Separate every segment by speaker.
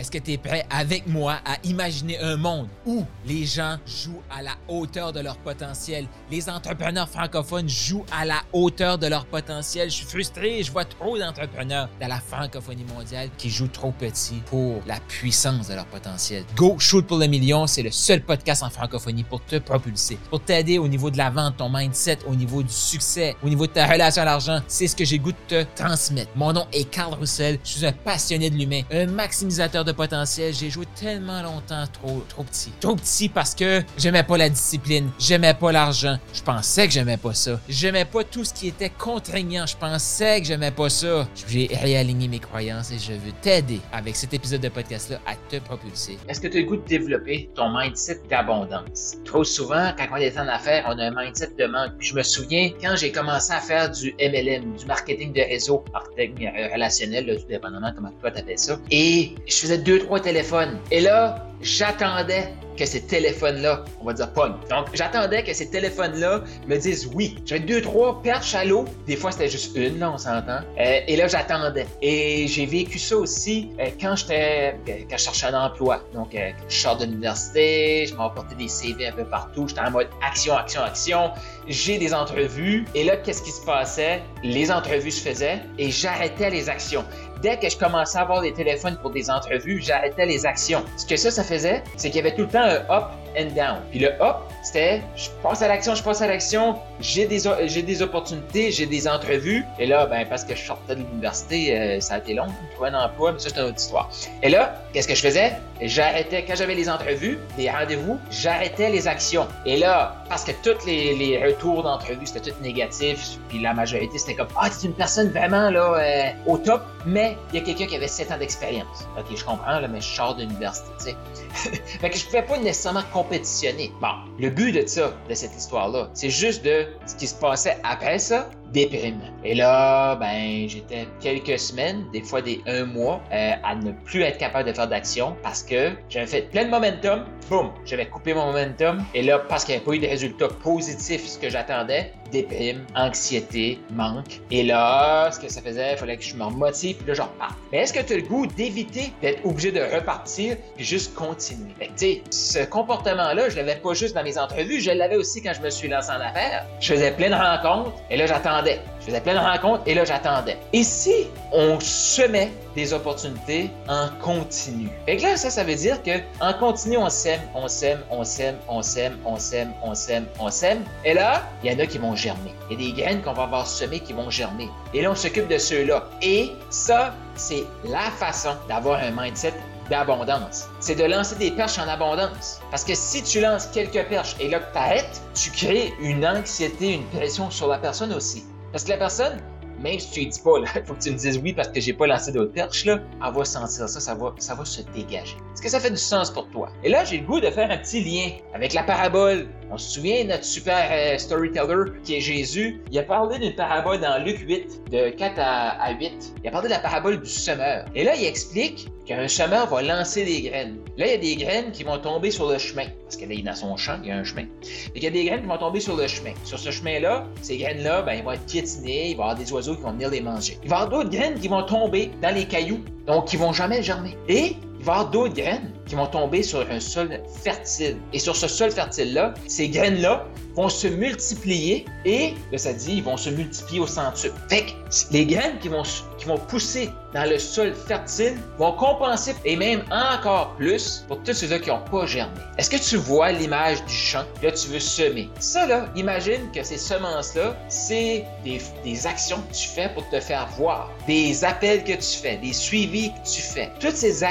Speaker 1: Est-ce que tu es prêt avec moi à imaginer un monde où les gens jouent à la hauteur de leur potentiel? Les entrepreneurs francophones jouent à la hauteur de leur potentiel. Je suis frustré, je vois trop d'entrepreneurs dans la francophonie mondiale qui jouent trop petit pour la puissance de leur potentiel. Go Shoot pour le million, c'est le seul podcast en francophonie pour te propulser, pour t'aider au niveau de la vente, ton mindset, au niveau du succès, au niveau de ta relation à l'argent. C'est ce que j'ai goût de te transmettre. Mon nom est Carl Roussel, je suis un passionné de l'humain, un maximisateur de potentiel. J'ai joué tellement longtemps trop, trop petit. Trop petit parce que j'aimais pas la discipline, j'aimais pas l'argent. Je pensais que j'aimais pas ça. J'aimais pas tout ce qui était contraignant. Je pensais que j'aimais pas ça. J'ai réaligné mes croyances et je veux t'aider avec cet épisode de podcast-là à te propulser. Est-ce que tu as le goût de développer ton mindset d'abondance? Trop souvent, quand on est en affaires, on a un mindset de manque. je me souviens, quand j'ai commencé à faire du MLM, du marketing de réseau, marketing relationnel, tout dépendamment comment toi t'appelles ça, et je faisais deux, trois téléphones. Et là, j'attendais que ces téléphones-là, on va dire pogne. Donc, j'attendais que ces téléphones-là me disent oui. J'avais deux, trois perches à l'eau. Des fois, c'était juste une, là, on s'entend. Euh, et là, j'attendais. Et j'ai vécu ça aussi euh, quand j'étais, euh, quand je cherchais un emploi. Donc, je sors de l'université, je m'apportais des CV un peu partout. J'étais en mode action, action, action. J'ai des entrevues. Et là, qu'est-ce qui se passait? Les entrevues se faisaient et j'arrêtais les actions dès que je commençais à avoir des téléphones pour des entrevues, j'arrêtais les actions. Ce que ça, ça c'est qu'il y avait tout le temps un up and down. Puis le up, c'était je passe à l'action, je passe à l'action, j'ai des, j'ai des opportunités, j'ai des entrevues. Et là, ben, parce que je sortais de l'université, euh, ça a été long, trouver un emploi, mais ça, c'est une autre histoire. Et là, qu'est-ce que je faisais? J'arrêtais, quand j'avais les entrevues, les rendez-vous, j'arrêtais les actions. Et là, parce que tous les, les retours d'entrevue, c'était tout négatif, puis la majorité, c'était comme, ah, es une personne vraiment, là, euh, au top, mais il y a quelqu'un qui avait 7 ans d'expérience. Ok, je comprends, là, mais je sors de l'université, tu sais. fait que je pouvais pas nécessairement compétitionner. Bon, le but de ça, de cette histoire-là, c'est juste de ce qui se passait après ça, déprime. Et là, ben, j'étais quelques semaines, des fois des un mois, euh, à ne plus être capable de faire d'action parce que j'avais fait plein de momentum, boum, j'avais coupé mon momentum. Et là, parce qu'il n'y avait pas eu de résultats positifs, ce que j'attendais, déprime, anxiété, manque. Et là, ce que ça faisait, il fallait que je me motive, puis là, je repars. Mais est-ce que tu as le goût d'éviter d'être obligé de repartir puis juste continuer? tu sais, ce comportement-là, je l'avais pas juste dans mes entrevues, je l'avais aussi quand je me suis lancé en affaires. Je faisais plein de rencontres et là, j'attendais je faisais plein de rencontres et là, j'attendais. Et si on semait des opportunités en continu? Et là, ça, ça veut dire que en continu, on sème, on sème, on sème, on sème, on sème, on sème, on sème. Et là, il y en a qui vont germer. Il y a des graines qu'on va avoir semées qui vont germer. Et là, on s'occupe de ceux-là. Et ça, c'est la façon d'avoir un mindset d'abondance. C'est de lancer des perches en abondance. Parce que si tu lances quelques perches et là que tu arrêtes, tu crées une anxiété, une pression sur la personne aussi. Parce que la personne, même si tu lui dis pas, il faut que tu me dises oui parce que j'ai pas lancé d'autres perches, là, elle va sentir ça, ça va, ça va se dégager. Est-ce que ça fait du sens pour toi? Et là, j'ai le goût de faire un petit lien avec la parabole. On se souvient, notre super euh, storyteller qui est Jésus, il a parlé d'une parabole dans Luc 8, de 4 à, à 8. Il a parlé de la parabole du semeur. Et là, il explique qu'un semeur va lancer des graines. Là, il y a des graines qui vont tomber sur le chemin. Parce que là, il est dans son champ, il y a un chemin. Et il y a des graines qui vont tomber sur le chemin. Sur ce chemin-là, ces graines-là, ben, ils vont être piétinées, il va y avoir des oiseaux qui vont venir les manger. Il va y avoir d'autres graines qui vont tomber dans les cailloux, donc qui vont jamais germer. Et il va y avoir d'autres graines qui vont tomber sur un sol fertile. Et sur ce sol fertile-là, ces graines-là vont se multiplier et, là, ça dit, ils vont se multiplier au centuple. Fait que les graines qui vont, qui vont pousser dans le sol fertile vont compenser et même encore plus pour tous ceux-là qui n'ont pas germé. Est-ce que tu vois l'image du champ? Là, tu veux semer. Ça, là, imagine que ces semences-là, c'est des, des actions que tu fais pour te faire voir, des appels que tu fais, des suivis que tu fais. Toutes ces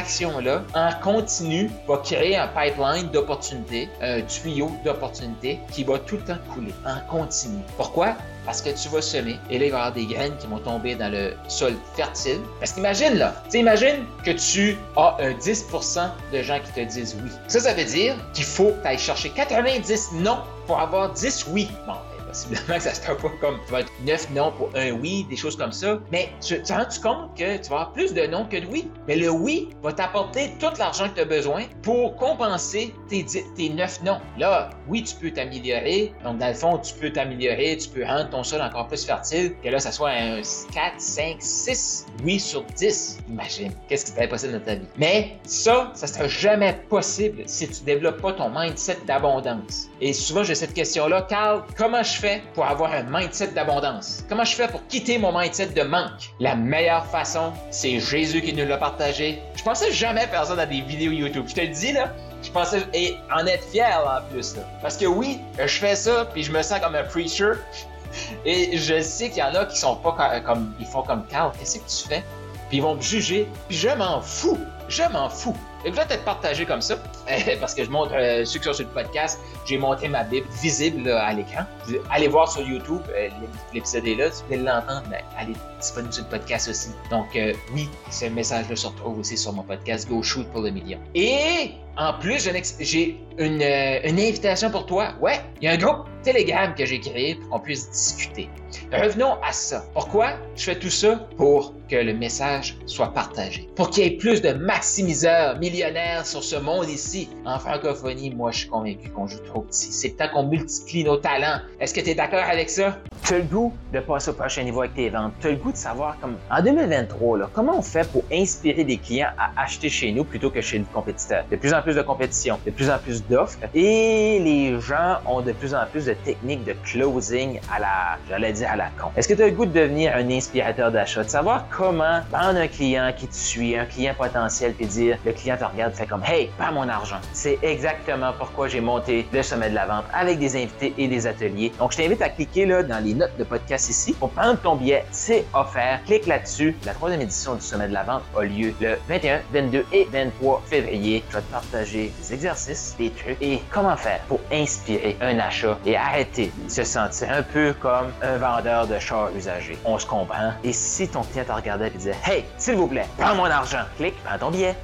Speaker 1: en continu, vont créer un pipeline d'opportunités, un tuyau d'opportunités qui va tout le temps couler en continu. Pourquoi? Parce que tu vas semer et là, il va y avoir des graines qui vont tomber dans le sol fertile. Parce qu'imagine là, tu imagine que tu as un 10% de gens qui te disent oui. Ça, ça veut dire qu'il faut que tu ailles chercher 90 non pour avoir 10 oui. Bon, Possiblement que ça se pas comme tu vas être 9 non pour un oui, des choses comme ça. Mais tu te rends compte que tu vas avoir plus de non que de oui? Mais le oui va t'apporter tout l'argent que tu as besoin pour compenser tes, tes 9 non. Là, oui, tu peux t'améliorer. Donc, dans le fond, tu peux t'améliorer, tu peux rendre ton sol encore plus fertile, que là, ça soit un 4, 5, 6 oui sur 10. Imagine, qu'est-ce qui serait possible dans ta vie? Mais ça, ça sera jamais possible si tu développes pas ton mindset d'abondance. Et souvent, j'ai cette question-là, Carl, comment je fais pour avoir un mindset d'abondance? Comment je fais pour quitter mon mindset de manque? La meilleure façon, c'est Jésus qui nous l'a partagé. Je pensais jamais faire ça dans des vidéos YouTube. Je te le dis, là, je pensais et en être fier en plus. Là. Parce que oui, je fais ça, puis je me sens comme un preacher. Et je sais qu'il y en a qui sont pas comme, ils font comme Carl, qu'est-ce que tu fais? Puis ils vont me juger, puis je m'en fous. Je m'en fous. Et peut être partagé comme ça, parce que je montre, euh, ceux qui sont sur le podcast, j'ai monté ma Bible visible à l'écran. Allez voir sur YouTube, euh, l'épisode est là, vous voulez l'entendre, mais allez disponible sur le podcast aussi. Donc euh, oui, ce message-là se retrouve aussi sur mon podcast Go Shoot pour le million. Et en plus, j'ai une, une, invitation pour toi. Ouais, il y a un groupe Telegram que j'ai créé pour qu'on puisse discuter. Revenons à ça. Pourquoi je fais tout ça? Pour que le message soit partagé. Pour qu'il y ait plus de maximiseurs, millionnaires sur ce monde ici. En francophonie, moi, je suis convaincu qu'on joue trop petit. C'est temps qu'on multiplie nos talents. Est-ce que tu es d'accord avec ça? Tu as le goût de passer au prochain niveau avec tes ventes. Tu as le goût de savoir, comme en 2023, là, comment on fait pour inspirer des clients à acheter chez nous plutôt que chez le compétiteur? De plus en plus de compétition, de plus en plus d'offres et les gens ont de plus en plus de techniques de closing à la, j'allais dire à la con. Est-ce que tu as le goût de devenir un inspirateur d'achat, de savoir comment prendre un client qui te suit, un client potentiel, puis dire, le client te regarde, fait comme, hey, pas mon argent. C'est exactement pourquoi j'ai monté le sommet de la vente avec des invités et des ateliers. Donc, je t'invite à cliquer là dans les notes de podcast ici pour prendre ton billet. C'est offert. Clique là-dessus. La troisième édition du sommet de la vente a lieu le 21, 22 et 23 février. Je vais te partager des exercices, des trucs et comment faire pour inspirer un achat et arrêter de se sentir un peu comme un vendeur de chars usagés. On se comprend. Et si ton client te regardait et disait Hey, s'il vous plaît, prends mon argent, clique, prends ton billet.